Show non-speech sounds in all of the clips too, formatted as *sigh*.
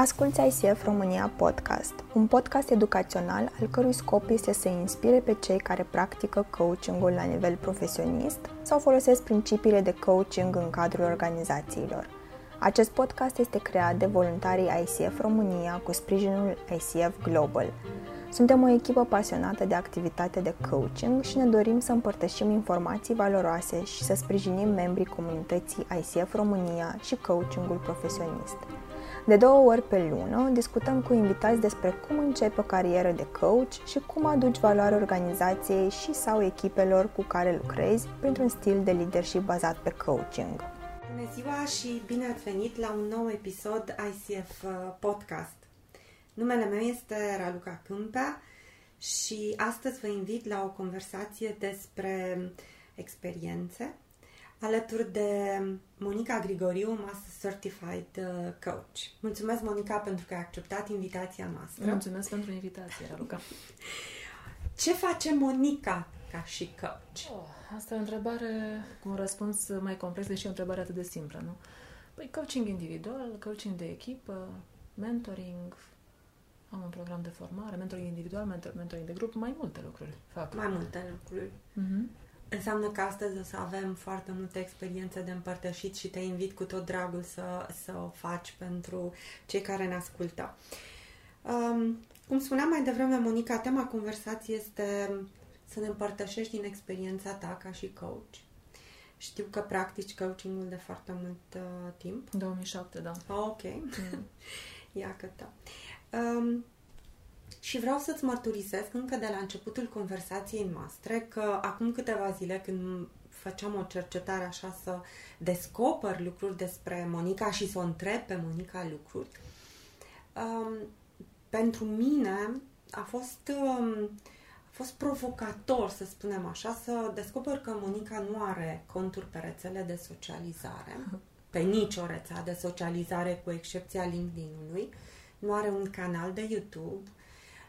Asculți ICF România Podcast, un podcast educațional al cărui scop este să inspire pe cei care practică coachingul la nivel profesionist sau folosesc principiile de coaching în cadrul organizațiilor. Acest podcast este creat de voluntarii ICF România cu sprijinul ICF Global. Suntem o echipă pasionată de activitate de coaching și ne dorim să împărtășim informații valoroase și să sprijinim membrii comunității ICF România și coachingul profesionist. De două ori pe lună discutăm cu invitați despre cum începe o carieră de coach și cum aduci valoare organizației și sau echipelor cu care lucrezi printr-un stil de leadership bazat pe coaching. Bună ziua și bine ați venit la un nou episod ICF uh, Podcast. Numele meu este Raluca Câmpea și astăzi vă invit la o conversație despre experiențe alături de Monica Grigoriu, Master Certified uh, Coach. Mulțumesc, Monica, pentru că ai acceptat invitația noastră. Mulțumesc pentru invitație, Raluca. *laughs* Ce face Monica ca și coach? Oh, asta e o întrebare cu un răspuns mai complex, deși e o întrebare atât de simplă, nu? Păi coaching individual, coaching de echipă, mentoring, am un program de formare, mentoring individual, mentoring de grup, mai multe lucruri fac. Mai multe lucruri. Mm-hmm. Înseamnă că astăzi o să avem foarte multe experiențe de împărtășit și te invit cu tot dragul să, să o faci pentru cei care ne ascultă. Um, cum spuneam mai devreme, Monica, tema conversației este să ne împărtășești din experiența ta ca și coach. Știu că practici coachingul de foarte mult uh, timp. 2007, da. Oh, ok. Mm. *laughs* Ia că da. Um, și vreau să-ți mărturisesc încă de la începutul conversației noastre că acum câteva zile când făceam o cercetare așa să descoper lucruri despre Monica și să o întreb pe Monica lucruri, um, pentru mine a fost, um, a fost provocator, să spunem așa, să descoper că Monica nu are conturi pe rețele de socializare, pe nicio rețea de socializare, cu excepția LinkedIn-ului, nu are un canal de YouTube,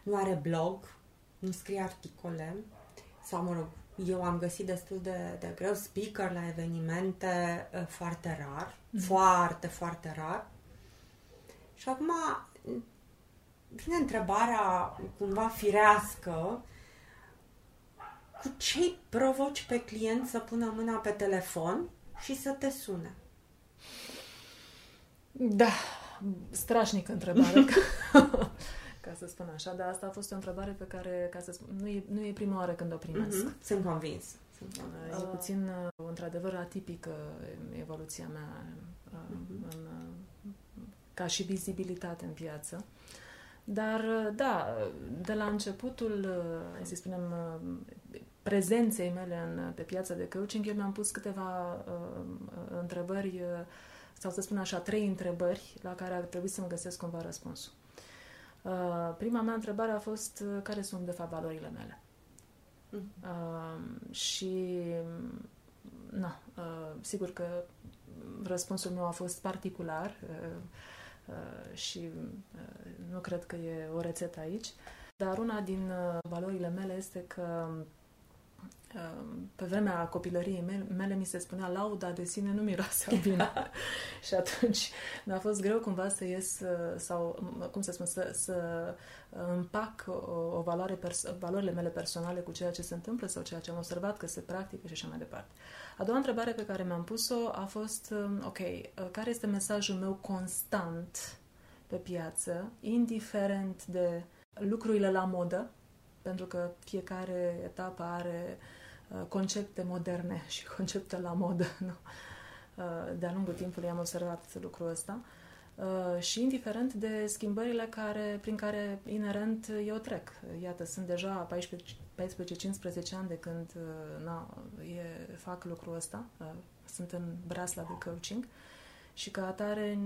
nu are blog, nu scrie articole, sau, mă rog, eu am găsit destul de, de greu speaker la evenimente uh, foarte rar, mm-hmm. foarte, foarte rar. Și acum vine întrebarea cumva firească cu ce provoci pe client să pună mâna pe telefon și să te sune? Da, strașnică întrebare. *laughs* ca să spun așa, dar asta a fost o întrebare pe care, ca să spun, nu e, nu e prima oară când o primesc. Mm-hmm. Sunt convins. Sunt convins. E puțin, uh, într-adevăr, atipică evoluția mea mm-hmm. în, ca și vizibilitate în piață. Dar, uh, da, de la începutul, să spunem, prezenței mele în, pe piața de coaching, eu mi-am pus câteva uh, întrebări, sau să spun așa, trei întrebări la care ar trebui să-mi găsesc cumva răspunsul. Uh, prima mea întrebare a fost uh, care sunt de fapt valorile mele. Mm. Uh, și na, uh, sigur că răspunsul meu a fost particular uh, uh, și uh, nu cred că e o rețetă aici, dar una din uh, valorile mele este că Ehm, pe vremea copilăriei mele, mele mi se spunea lauda de sine nu miroase bine. *laughs* și atunci mi-a fost greu cumva să ies uh, sau, cum să spun, să, să împac o, o valoare, pers- valorile mele personale cu ceea ce se întâmplă sau ceea ce am observat că se practică și așa mai departe. A doua întrebare pe care mi-am pus-o a fost, um, ok, uh, care este mesajul meu constant pe piață, indiferent de lucrurile la modă, pentru că fiecare etapă are uh, Uh, concepte moderne *laughs* și concepte la modă. *laughs* Nu? Uh, de-a lungul timpului am observat lucrul ăsta uh, și indiferent de schimbările care, prin care inerent eu trec. Iată, sunt deja 14-15 ani de când na, e, fac lucrul ăsta, sunt în brasla de coaching și ca atare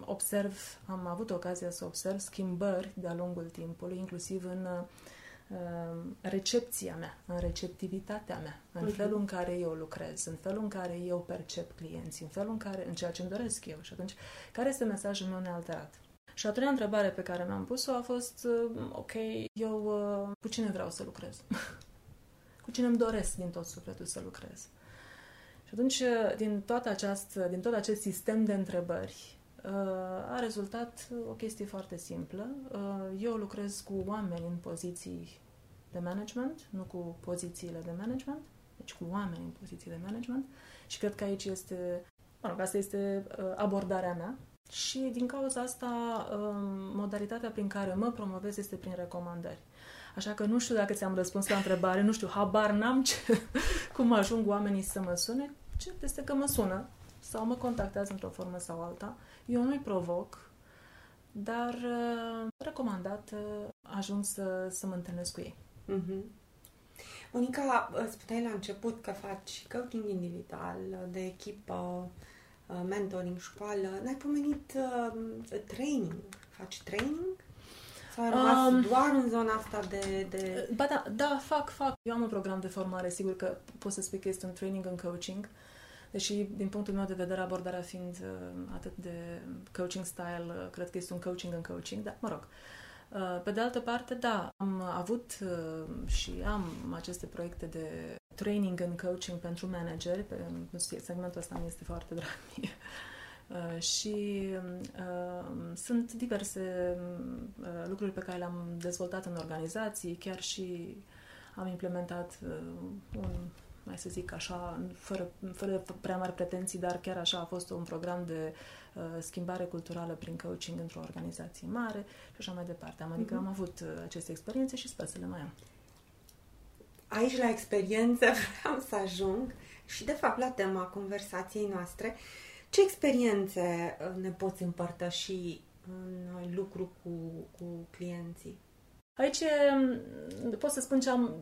observ, am avut ocazia să observ schimbări de-a lungul timpului, inclusiv în Um, recepția mea, în receptivitatea mea, în uh-huh. felul în care eu lucrez, în felul în care eu percep clienții, în felul în care, în ceea ce îmi doresc eu. Și atunci, care este mesajul meu nealterat? Și a treia întrebare pe care mi-am pus-o a fost, uh, ok, eu uh, cu cine vreau să lucrez? *laughs* cu cine îmi doresc din tot sufletul să lucrez? Și atunci, uh, din, toată această, din tot acest sistem de întrebări, a rezultat o chestie foarte simplă. Eu lucrez cu oameni în poziții de management, nu cu pozițiile de management, deci cu oameni în poziții de management și cred că aici este, mă rog, asta este abordarea mea și din cauza asta modalitatea prin care mă promovez este prin recomandări. Așa că nu știu dacă ți-am răspuns la întrebare, nu știu, habar n-am ce, *laughs* cum ajung oamenii să mă sune, ce este că mă sună sau mă contactează într-o formă sau alta. Eu nu-i provoc, dar uh, recomandat uh, ajung să, să mă întâlnesc cu ei. Mm-hmm. Monica, uh, spuneai la început că faci coaching individual, de echipă, uh, mentoring, școală. N-ai pomenit uh, training. Faci training? Sau ai rămas um, doar în zona asta de, de... Ba da, da, fac, fac. Eu am un program de formare, sigur că pot să spui că este un training în coaching, deși din punctul meu de vedere abordarea fiind uh, atât de coaching style, uh, cred că este un coaching în coaching, dar mă rog. Uh, pe de altă parte, da, am avut uh, și am aceste proiecte de training în coaching pentru manageri, pe, segmentul ăsta mi este foarte drag mie. Uh, și uh, sunt diverse uh, lucruri pe care le-am dezvoltat în organizații, chiar și am implementat uh, un, mai să zic așa, fără, fără prea mari pretenții, dar chiar așa a fost un program de uh, schimbare culturală prin coaching într-o organizație mare și așa mai departe. Adică mm-hmm. am avut uh, aceste experiențe și sper să le mai am. Aici, la experiență, *laughs* vreau să ajung și, de fapt, la tema conversației noastre. Uh, ce experiențe uh, ne poți împărtăși în lucru cu, cu clienții? Aici mm, pot să spun ce am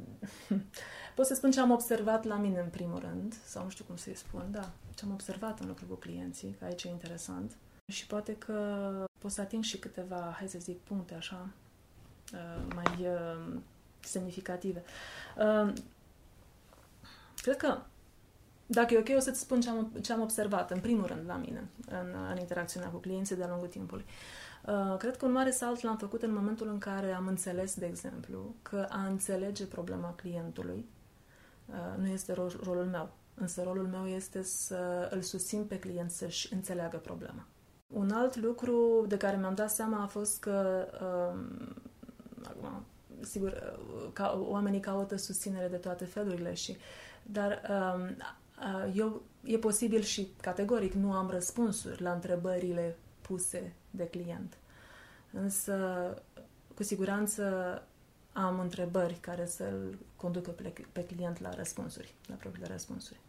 *laughs* pot să spun ce am observat la mine în primul rând, sau nu știu cum să-i spun, da, ce am observat în lucru cu clienții, că aici e interesant. Și poate că pot să ating și câteva, hai să zic, puncte așa, uh, mai uh, semnificative. Cred că dacă e ok, o să-ți spun ce am, ce am observat, în primul rând, la mine, în, în interacțiunea cu clienții de-a lungul timpului. Uh, cred că un mare salt l-am făcut în momentul în care am înțeles, de exemplu, că a înțelege problema clientului uh, nu este ro- rolul meu, însă rolul meu este să îl susțin pe client să-și înțeleagă problema. Un alt lucru de care mi-am dat seama a fost că, uh, sigur, uh, ca, oamenii caută susținere de toate felurile și dar um, Uh, eu, e posibil și categoric nu am răspunsuri la întrebările puse de client. Însă, cu siguranță, am întrebări care să-l conducă pe client la răspunsuri, la propriile răspunsuri.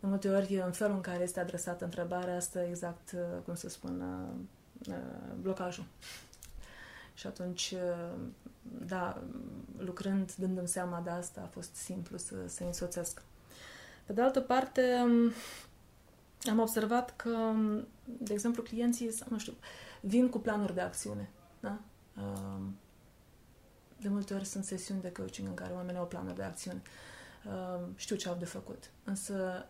De multe ori, în felul în care este adresată întrebarea, asta exact, uh, cum să spun, uh, blocajul. Și atunci, da, lucrând, dându-mi seama de asta, a fost simplu să, să însoțesc. Pe de altă parte, am observat că, de exemplu, clienții, nu știu, vin cu planuri de acțiune. Da? De multe ori sunt sesiuni de coaching în care oamenii au planuri de acțiune. Știu ce au de făcut, însă,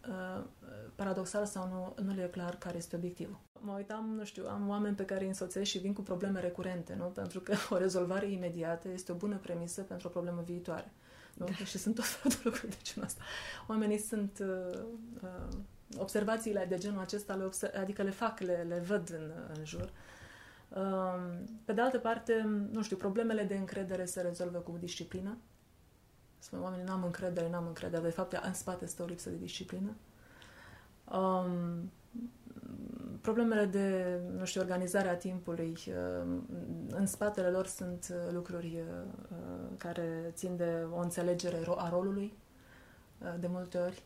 paradoxal sau nu, nu le e clar care este obiectivul. Mă uitam, nu știu, am oameni pe care îi însoțesc și vin cu probleme recurente, nu? Pentru că *laughs* o rezolvare imediată este o bună premisă pentru o problemă viitoare. Nu? Și sunt tot felul de lucruri de genul ăsta. Oamenii sunt... Uh, uh, observațiile de genul acesta, le observ, adică le fac, le, le văd în, în jur. Uh, pe de altă parte, nu știu, problemele de încredere se rezolvă cu disciplină. Spune oamenii, n-am încredere, n-am încredere. De fapt, în spate stă o lipsă de disciplină. Um, problemele de, nu știu, organizarea timpului, uh, în spatele lor sunt uh, lucruri uh, care țin de o înțelegere a rolului, de multe ori,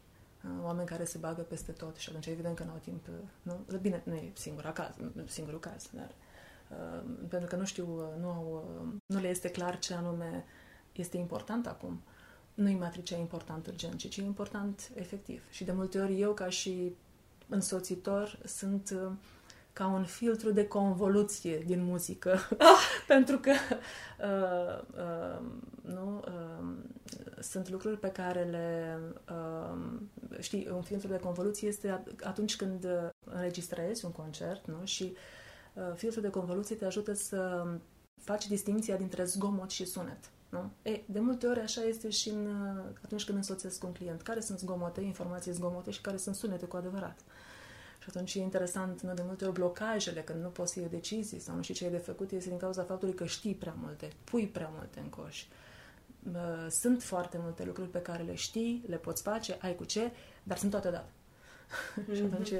oameni care se bagă peste tot și atunci evident că nu au timp, nu? Bine, nu e singur caz, singurul caz, dar pentru că nu știu, nu, au, nu le este clar ce anume este important acum. Nu e matricea important urgent, ci ce e important efectiv. Și de multe ori eu, ca și însoțitor sunt uh, ca un filtru de convoluție din muzică. Ah! *laughs* Pentru că uh, uh, nu, uh, sunt lucruri pe care le uh, știi, un filtru de convoluție este atunci când înregistrezi un concert, nu? Și uh, filtrul de convoluție te ajută să faci distinția dintre zgomot și sunet. Nu? E, de multe ori așa este și în, atunci când însoțesc un client. Care sunt zgomote, informații zgomote și care sunt sunete cu adevărat. Și atunci e interesant, nu de multe ori blocajele, când nu poți să iei decizii sau nu știi ce e de făcut, este din cauza faptului că știi prea multe, pui prea multe în coș. Sunt foarte multe lucruri pe care le știi, le poți face, ai cu ce, dar sunt toate date. Mm-hmm. *laughs* și atunci,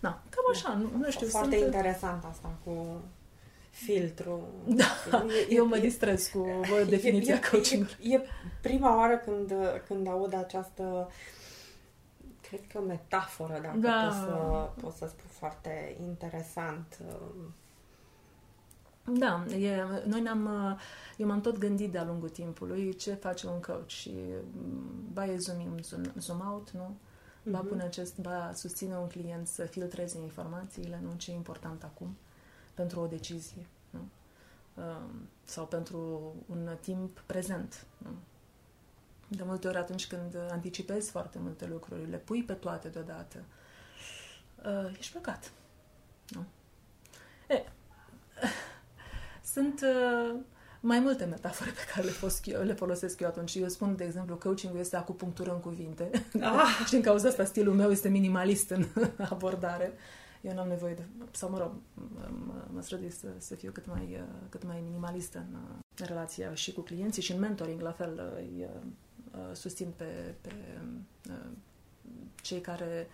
na, cam așa, nu, nu știu. Foarte sunt... interesant asta cu filtru. *laughs* Da, e, eu mă distrez cu e, definiția e, coaching e, e prima oară când, când aud această cred că metaforă, dacă da. pot, să, pot să spun foarte interesant. Da, e, noi ne-am, eu m-am tot gândit de-a lungul timpului ce face un coach și mm, ba e zoom in, zoom, zoom out, nu? Ba uh-huh. pune acest, ba susține un client să filtreze informațiile, nu ce e important acum pentru o decizie nu? Um, sau pentru un timp prezent. Nu? De multe ori atunci când anticipezi foarte multe lucruri, le pui pe toate deodată, uh, ești plecat. Nu? E, *laughs* sunt uh, mai multe metafore pe care le, fost, le folosesc eu atunci. Eu spun, de exemplu, coaching este acupunctură în cuvinte. Ah. *laughs* și din cauza asta stilul meu este minimalist în *laughs* abordare. Uh, eu nu am nevoie de, sau mă rog, mă, mă strădui să, să fiu cât mai, uh, cât mai minimalistă în, uh, în relația și cu clienții și în mentoring, la fel, uh, îi susțin pe, pe cei care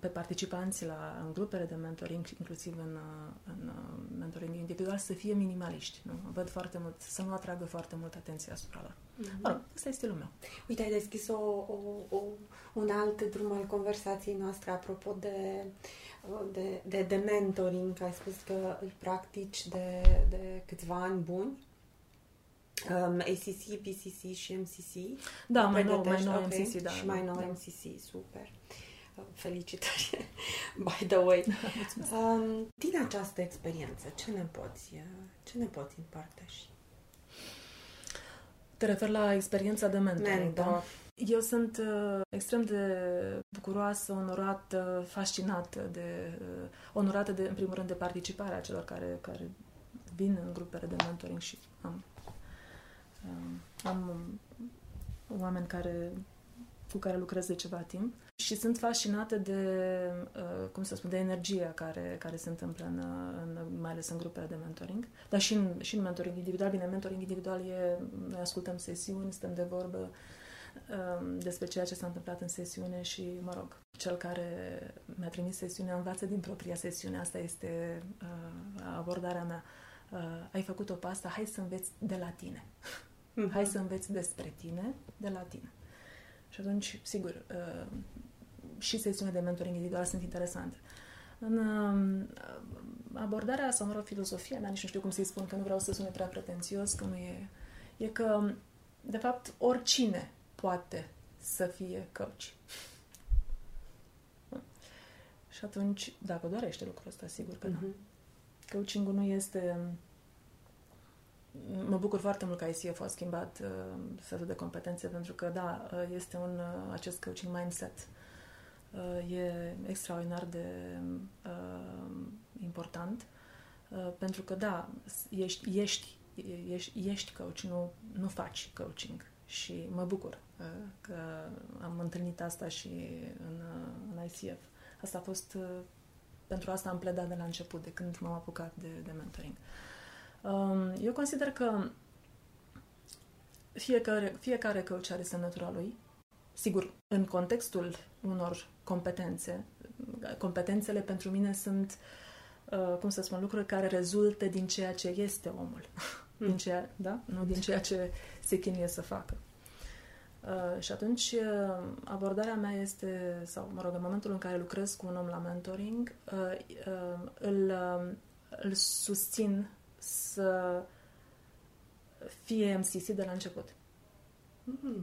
pe participanți la, în grupele de mentoring, inclusiv în, în mentoring individual, să fie minimaliști. Nu? Văd foarte mult, să nu atragă foarte mult atenția asupra lor. Mm-hmm. Mă rog, ăsta e stilul meu. Uite, ai deschis o, o, o, un alt drum al conversației noastre apropo de uh, de, de, de mentoring, că ai spus că îl practici de, de câțiva ani buni. Um, ACC, PCC și MCC. Da, mai nou, mai nou okay. MCC, da. Și mai nou da. MCC, super. Uh, felicitări, *laughs* by the way. *laughs* um, din această experiență, ce ne poți, uh, ce ne poți împărtăși? Te refer la experiența de mentoring, Mentor. da? Eu sunt uh, extrem de bucuroasă, onorată, fascinată de, uh, onorată de, în primul rând, de participarea celor care, care vin în grupele de mentoring și am, um, am oameni care, cu care lucrez de ceva timp și sunt fascinată de, uh, cum să spun, de energia care, care se întâmplă, în, în, mai ales în grupele de mentoring, dar și în, și în mentoring individual. Bine, mentoring individual e, noi ascultăm sesiuni, stăm de vorbă, uh, Um, despre ceea ce s-a întâmplat în sesiune și, mă rog, cel care mi-a trimis sesiunea învață din propria sesiune. Asta este uh, abordarea mea. Uh, ai făcut-o pe asta, hai să înveți de la tine. *laughs* Uh-huh. Hai să înveți despre tine, de la tine. Și atunci, sigur, uh, și sesiunile de mentoring individual sunt interesante. În uh, abordarea, sau mă rog, filosofia mea, nici nu știu cum să-i spun, că nu vreau să sune prea pretențios, că nu e... E că, de fapt, oricine poate să fie coach. Și atunci, dacă dorește lucrul ăsta, sigur că uh-huh. da. Mhm. Coaching-ul nu este... Mă bucur foarte mult că ICF a schimbat uh, setul de competențe, pentru că, da, uh, este un, uh, acest coaching mindset. Uh, e extraordinar de uh, important, uh, pentru că, da, ești, ești, ești, ești coach, nu, nu faci coaching. Și mă bucur uh, că am întâlnit asta și în, uh, în ICF. Asta a fost, uh, pentru asta am pledat de la început, de când m-am apucat de, de mentoring. Um, eu consider că fiecare, fiecare coach are semnătura lui. Sigur, în contextul unor competențe, competențele pentru mine sunt, cum să spun, lucruri care rezultă din ceea ce este omul. Mm. Din ceea, da? Nu din ceea ce se chinuie să facă. Uh, și atunci uh, abordarea mea este, sau mă rog, în momentul în care lucrez cu un om la mentoring, uh, uh, îl, uh, îl susțin să fie MCC de la început. Mm-hmm.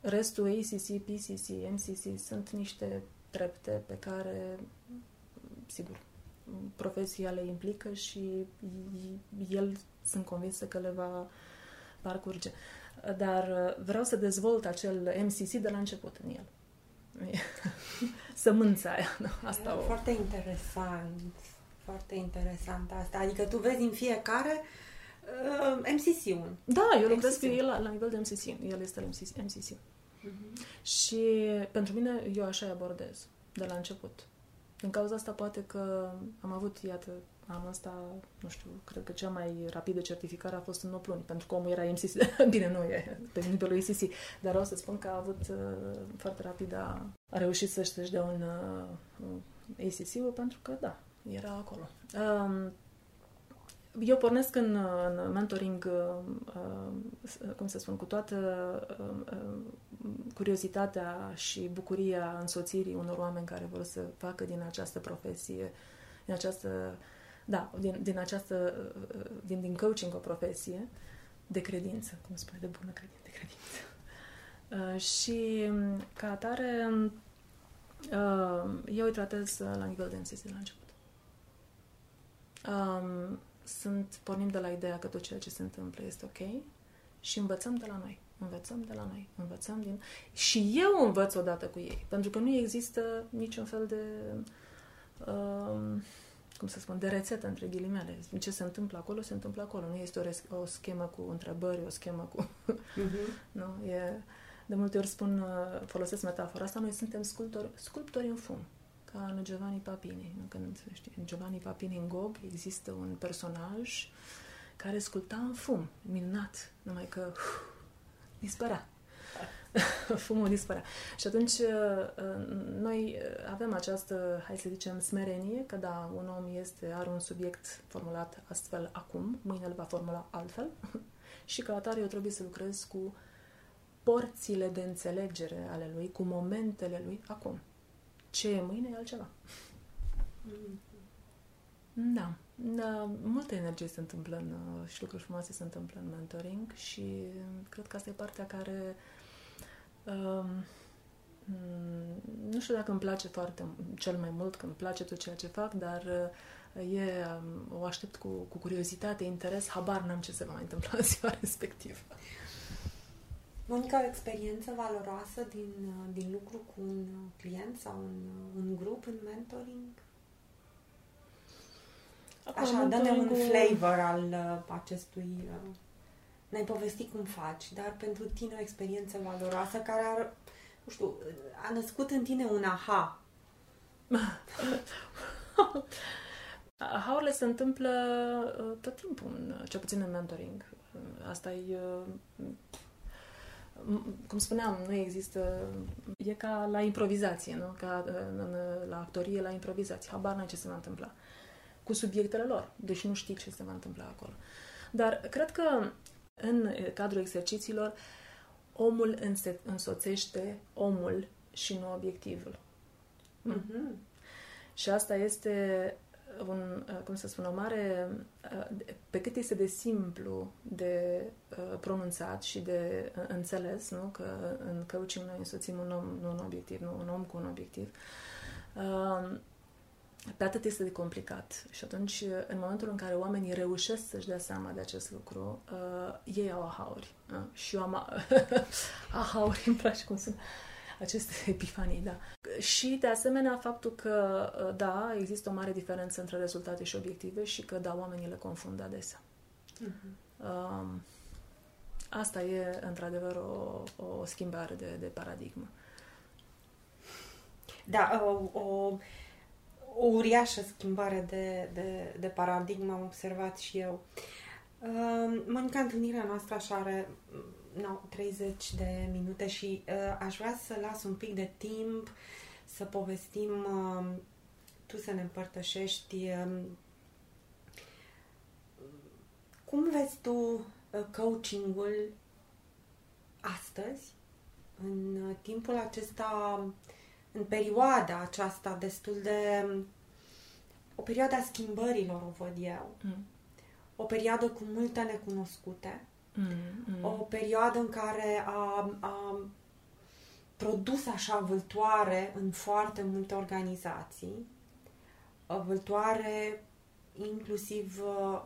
Restul ACC, PCC, MCC sunt niște trepte pe care, sigur, profesia le implică și el sunt convinsă că le va parcurge. Dar uh, vreau să dezvolt acel MCC de la început în el. *laughs* Sămânța aia. Asta o... Foarte interesant. Foarte interesant asta. Adică tu vezi în fiecare uh, MCC-ul. Da, eu lucrez cu el la, la nivel de MCC. El este la MCC. MCC. Uh-huh. Și pentru mine, eu așa abordez de la început. Din cauza asta poate că am avut, iată, anul ăsta, nu știu, cred că cea mai rapidă certificare a fost în 8 luni, pentru că omul era MCC. *laughs* Bine, nu e pe nivelul ICC, dar o să spun că a avut uh, foarte rapid, a, a reușit să-și dea un uh, ACC-ul pentru că, da, era acolo. Um, eu pornesc în, în mentoring, uh, cum să spun, cu toată uh, uh, curiozitatea și bucuria însoțirii unor oameni care vor să facă din această profesie, din această, da, din, din această, din, din coaching o profesie de credință, cum spune, de bună credință, de credință. Și ca atare, eu îi tratez la nivel de MCC la început. Um, sunt, pornim de la ideea că tot ceea ce se întâmplă este ok și învățăm de la noi. Învățăm de la noi. Învățăm din... Și eu învăț odată cu ei. Pentru că nu există niciun fel de... Uh, cum să spun, de rețetă, între ghilimele. Ce se întâmplă acolo, se întâmplă acolo. Nu este o, o schemă cu întrebări, o schemă cu... Uh-huh. *laughs* nu, e... De multe ori spun, uh, folosesc metafora asta, noi suntem sculptori, sculptori în fum ca în Giovanni Papini. Când, știi, în Giovanni Papini în Gog există un personaj care sculpta în fum, minunat, numai că uf, dispărea. *laughs* Fumul dispărea. Și atunci uh, noi avem această, hai să zicem, smerenie, că da, un om este, are un subiect formulat astfel acum, mâine îl va formula altfel *laughs* și ca atare eu trebuie să lucrez cu porțile de înțelegere ale lui, cu momentele lui acum. Ce e mâine e altceva. Mm-hmm. Da. da. Multă energie se întâmplă în, uh, și lucruri frumoase se întâmplă în mentoring și cred că asta e partea care um, nu știu dacă îmi place foarte cel mai mult, că îmi place tot ceea ce fac, dar uh, e, um, o aștept cu, cu curiozitate, interes, habar n-am ce se va mai întâmpla în ziua *laughs* respectivă. Monica, o experiență valoroasă din, din lucru cu un client sau un, un grup în mentoring? Acum, Așa, dă-ne un flavor al uh, acestui... Uh, ne-ai povestit cum faci, dar pentru tine o experiență valoroasă care ar, nu știu, a născut în tine un aha. *laughs* Ahaurile se întâmplă uh, tot timpul, cel puțin în mentoring. Asta e cum spuneam, nu există... E ca la improvizație, nu? Ca în, la actorie, la improvizație. Habar n ce se va întâmpla. Cu subiectele lor. Deci nu știi ce se va întâmpla acolo. Dar cred că în cadrul exercițiilor omul însoțește omul și nu obiectivul. Mm-hmm. Și asta este un, uh, cum să spun, o mare, uh, pe cât este de simplu de uh, pronunțat și de înțeles, nu? că în coaching noi însoțim un om, nu un obiectiv, nu un om cu un obiectiv, pe atât este de complicat. Și atunci, în momentul în care oamenii reușesc să-și dea seama de acest lucru, ei au ahauri. Și eu am *laughs* ahauri, îmi place cum sunt aceste *laughs* epifanii, da. Și, de asemenea, faptul că, uh, da, există o mare diferență între rezultate și obiective și că, da, oamenii le confundă adesea. Uh-huh. Um, asta e, într-adevăr, o, o schimbare de, de paradigmă. Da, o, o, o uriașă schimbare de, de, de paradigmă am observat și eu. Uh, Monica, întâlnirea noastră așa are no, 30 de minute și uh, aș vrea să las un pic de timp să povestim, uh, tu să ne împărtășești uh, cum vezi tu uh, coachingul astăzi, în uh, timpul acesta, în perioada aceasta destul de... o perioadă a schimbărilor, o văd eu. Mm. O perioadă cu multe necunoscute Mm, mm. O perioadă în care a, a produs așa vâltoare în foarte multe organizații, vâltoare inclusiv uh,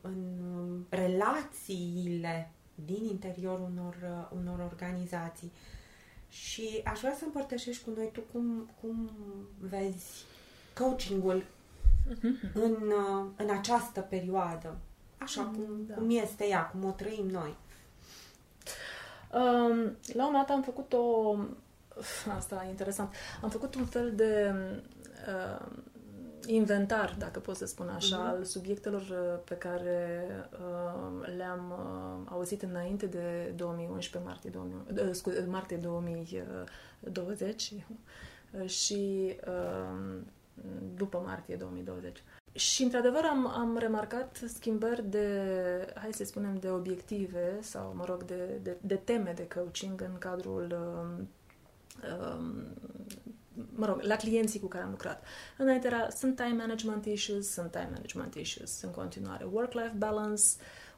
în relațiile din interiorul unor, unor organizații. Și aș vrea să împărtășești cu noi tu cum, cum vezi coachingul mm-hmm. în, în această perioadă așa mm, cum, da. cum este ea, cum o trăim noi. Um, la un moment dat am făcut o... Asta e interesant. Am făcut un fel de uh, inventar, dacă pot să spun așa, Mhm. al subiectelor uh, pe care uh, le-am uh, auzit înainte de 2011, martie, 2000, uh, scuze, martie 2020 uh, *laughs* și uh, după martie 2020. Și, într-adevăr, am, am remarcat schimbări de, hai să spunem, de obiective sau, mă rog, de, de, de teme de coaching în cadrul um, um, mă rog, la clienții cu care am lucrat. Înainte era, sunt time management issues, sunt time management issues în continuare. Work-life balance,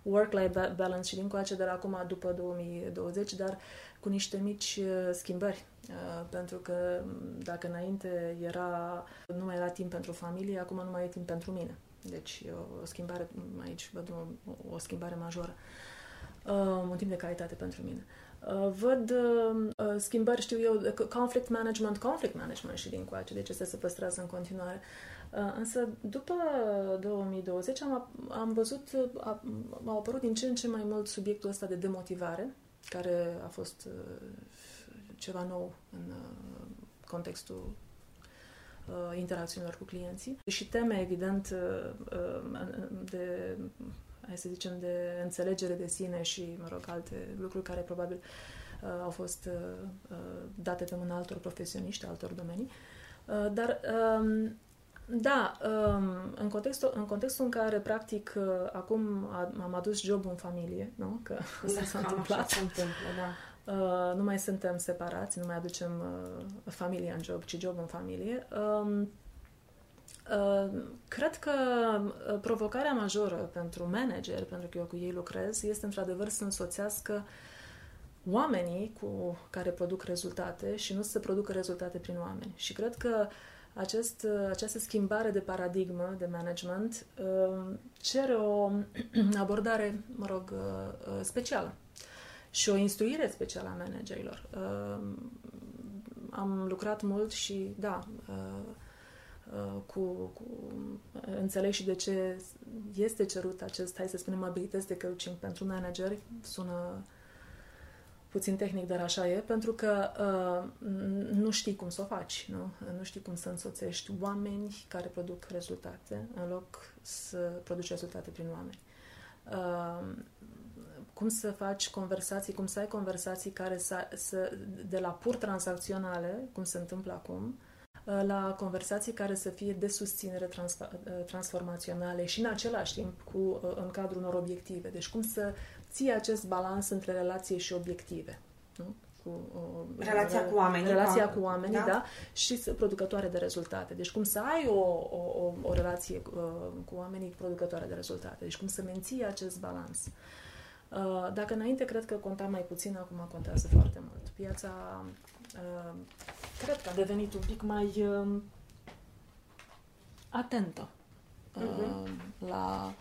work-life ba- balance și din coace de la acum după 2020, dar cu niște mici uh, schimbări. Uh, pentru că m, dacă înainte era, nu mai era timp pentru familie, acum nu mai e timp pentru mine. Deci e o schimbare, aici văd o, o schimbare majoră. Uh, un timp de calitate pentru mine. Uh, văd uh, uh, schimbări, știu eu, de conflict management, conflict management și din coace, deci este se păstrează în continuare. Uh, însă, după 2020 am, am văzut, uh, a, au apărut din ce în ce mai mult subiectul ăsta de demotivare, care a fost uh, ceva nou în uh, contextul uh, interacțiunilor cu clienții și teme, evident, uh, uh, de hai să zicem, de înțelegere de sine și, mă rog, alte lucruri care probabil uh, au fost uh, uh, date pe mâna altor profesioniști, altor domenii. Uh, dar, um, da, um, în, contextul, în contextul în care, practic, uh, acum a- am adus jobul în familie, nu? Că asta s-a Cam întâmplat. Așa se întâmplă, da. *laughs* Uh, nu mai suntem separați, nu mai aducem uh, familia în job, ci job în familie. Um, uh, cred că uh, provocarea majoră pentru manager, pentru că eu cu ei lucrez, este într-adevăr să însoțească oamenii cu care produc rezultate și nu să producă rezultate prin oameni. Și cred că acest, uh, această schimbare de paradigmă de management uh, cere o *clears throat* abordare, mă rog, uh, uh, specială și o instruire specială a managerilor. Uh, am lucrat mult și, da, uh, uh, cu, cu, înțeleg și de ce este cerut acest, hai să spunem, abilități de coaching pentru manageri. Sună puțin tehnic, dar așa e, pentru că uh, nu știi cum să o faci, nu? Nu știi cum să însoțești oameni care produc rezultate, în loc să produci rezultate prin oameni. Uh, cum să faci conversații, cum să ai conversații care să, să de la pur tranzacționale, cum se întâmplă acum, la conversații care să fie de susținere transfa, transformaționale și în același timp cu, în cadrul unor obiective. Deci cum să ții acest balans între relație și obiective. Nu? Cu, o, relația cu oamenii. Relația cu oamenii, da? da? Și producătoare de rezultate. Deci cum să ai o, o, o, o relație cu, cu oamenii producătoare de rezultate. Deci cum să menții acest balans. Uh, dacă înainte cred că conta mai puțin, acum contează foarte mult. Piața uh, cred că a devenit un pic mai uh, atentă uh-huh. la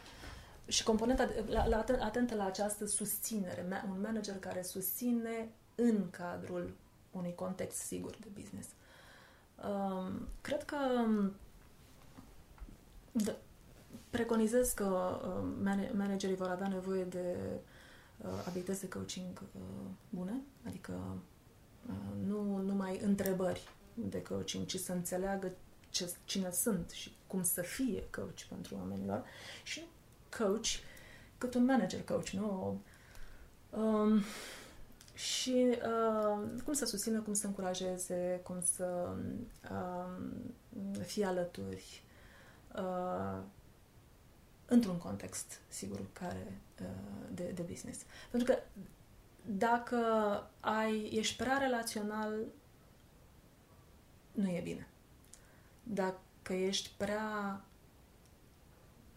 și componenta la, la, atentă la această susținere, un manager care susține în cadrul unui context sigur de business. Uh, cred că de, preconizez că uh, managerii vor avea nevoie de uh, abilități de coaching uh, bune, adică uh, nu numai întrebări de coaching, ci să înțeleagă ce, cine sunt și cum să fie coach pentru oamenilor și coach cât un manager coach, nu? Um, și uh, cum să susțină, cum să încurajeze, cum să uh, fie alături uh, într-un context, sigur, care uh, de, de business. Pentru că dacă ai, ești prea relațional, nu e bine. Dacă ești prea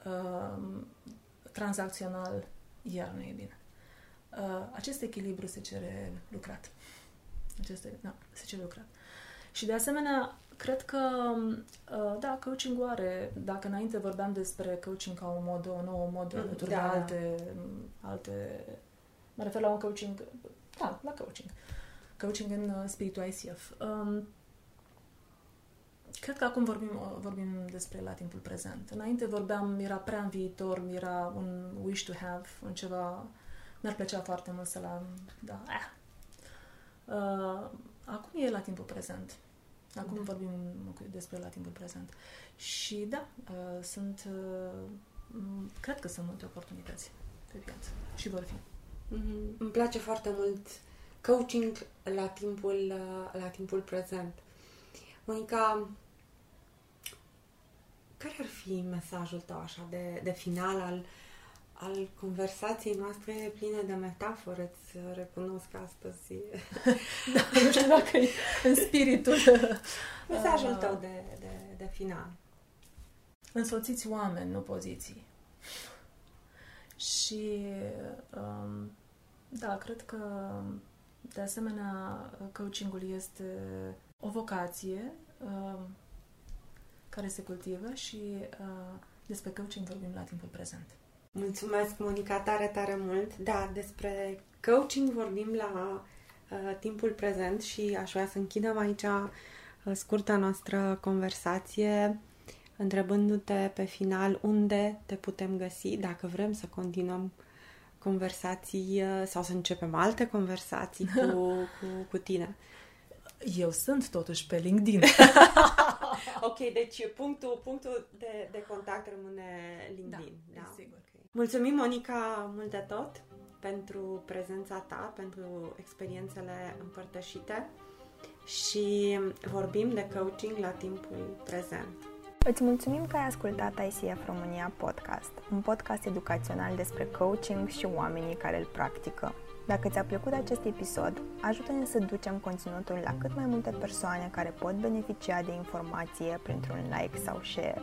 uh, tranzacțional, iar nu e bine. Uh, acest echilibru se cere lucrat. Aceste, da, se cere lucrat. Și de asemenea, cred că, uh, da, coaching are, dacă înainte vorbeam despre coaching ca o modă, o nouă modă, Mm, alături da, de da. alte, alte, mă refer la un coaching, da, la coaching. Coaching în uh, spiritul ICF. Um, Cred că acum vorbim, vorbim despre la timpul prezent. Înainte vorbeam, era prea în viitor, era un wish to have, un ceva... Mi-ar plăcea foarte mult să-l am, da, eh. Uh, acum e la timpul prezent. Acum da. vorbim despre la timpul prezent. Și da, uh, sunt, uh, cred că sunt multe oportunități pe viață și vor fi. Mm-hmm. Îmi place foarte mult coaching la timpul, uh, la timpul prezent. Monica, care ar fi mesajul tău așa de, de final al, al conversației noastre pline de metaforă? Îți recunosc astăzi. *laughs* da, nu știu dacă e în spiritul. *laughs* Mesajul tău de, de, de final. Însoțiți oameni, nu poziții. Și um, da, cred că de asemenea coachingul este o vocație uh, care se cultivă și uh, despre coaching vorbim la timpul prezent. Mulțumesc, Monica, tare, tare mult. Da, despre coaching vorbim la uh, timpul prezent și aș vrea să închidem aici uh, scurta noastră conversație întrebându-te pe final unde te putem găsi dacă vrem să continuăm conversații uh, sau să începem alte conversații cu, *laughs* cu, cu tine. Eu sunt totuși pe LinkedIn. *laughs* *laughs* ok, deci punctul, punctul de, de contact rămâne LinkedIn. Da, da? sigur. Okay. Mulțumim, Monica, mult de tot pentru prezența ta, pentru experiențele împărtășite și vorbim de coaching la timpul prezent. Îți mulțumim că ai ascultat ICF România Podcast, un podcast educațional despre coaching și oamenii care îl practică. Dacă ți-a plăcut acest episod, ajută-ne să ducem conținutul la cât mai multe persoane care pot beneficia de informație printr-un like sau share.